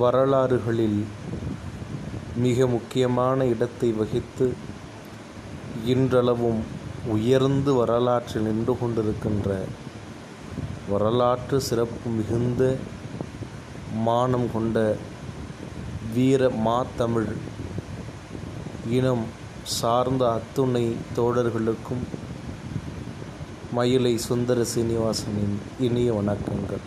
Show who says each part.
Speaker 1: வரலாறுகளில் மிக முக்கியமான இடத்தை வகித்து இன்றளவும் உயர்ந்து வரலாற்றில் நின்று கொண்டிருக்கின்ற வரலாற்று சிறப்பு மிகுந்த மானம் கொண்ட வீர மாத்தமிழ் இனம் சார்ந்த அத்துணை தோழர்களுக்கும் மயிலை சுந்தர சீனிவாசனின் இனிய வணக்கங்கள்.